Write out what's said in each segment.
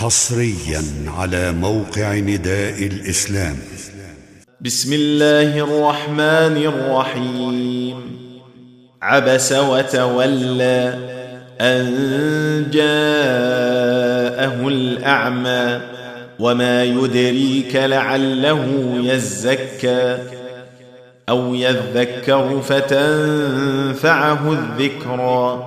حصريا على موقع نداء الإسلام. بسم الله الرحمن الرحيم. عبس وتولى أن جاءه الأعمى وما يدريك لعله يزكى أو يذكر فتنفعه الذكرى.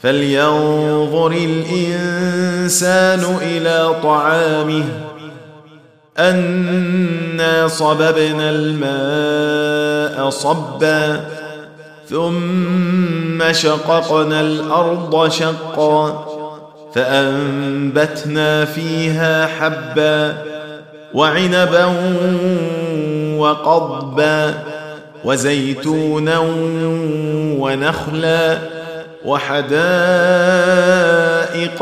فلينظر الانسان إلى طعامه انا صببنا الماء صبا ثم شققنا الأرض شقا فانبتنا فيها حبا وعنبا وقضبا وزيتونا ونخلا وحدائق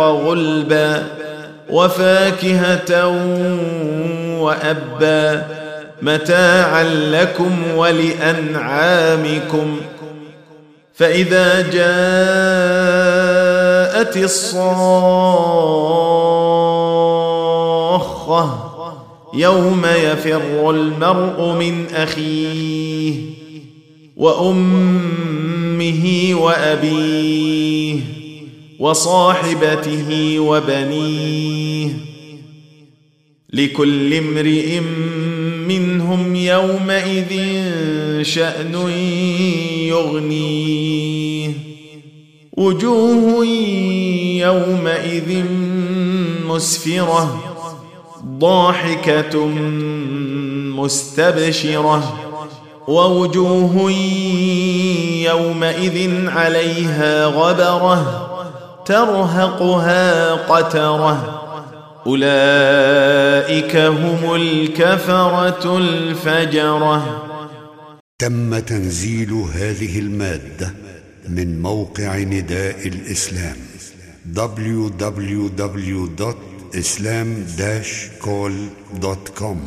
غلبا وفاكهة وأبا متاعا لكم ولأنعامكم. فإذا جاءت الصاخة يوم يفر المرء من أخيه وامه وأبيه وصاحبته وبنيه لكل امرئ منهم يومئذ شأن يغنيه وجوه يومئذ مسفرة ضاحكة مستبشرة ووجوه يومئذ عليها غبرة ترهقها قترة. أولئك هم الكفرة الفجرة. تم تنزيل هذه المادة من موقع نداء الإسلام www.islam-call.com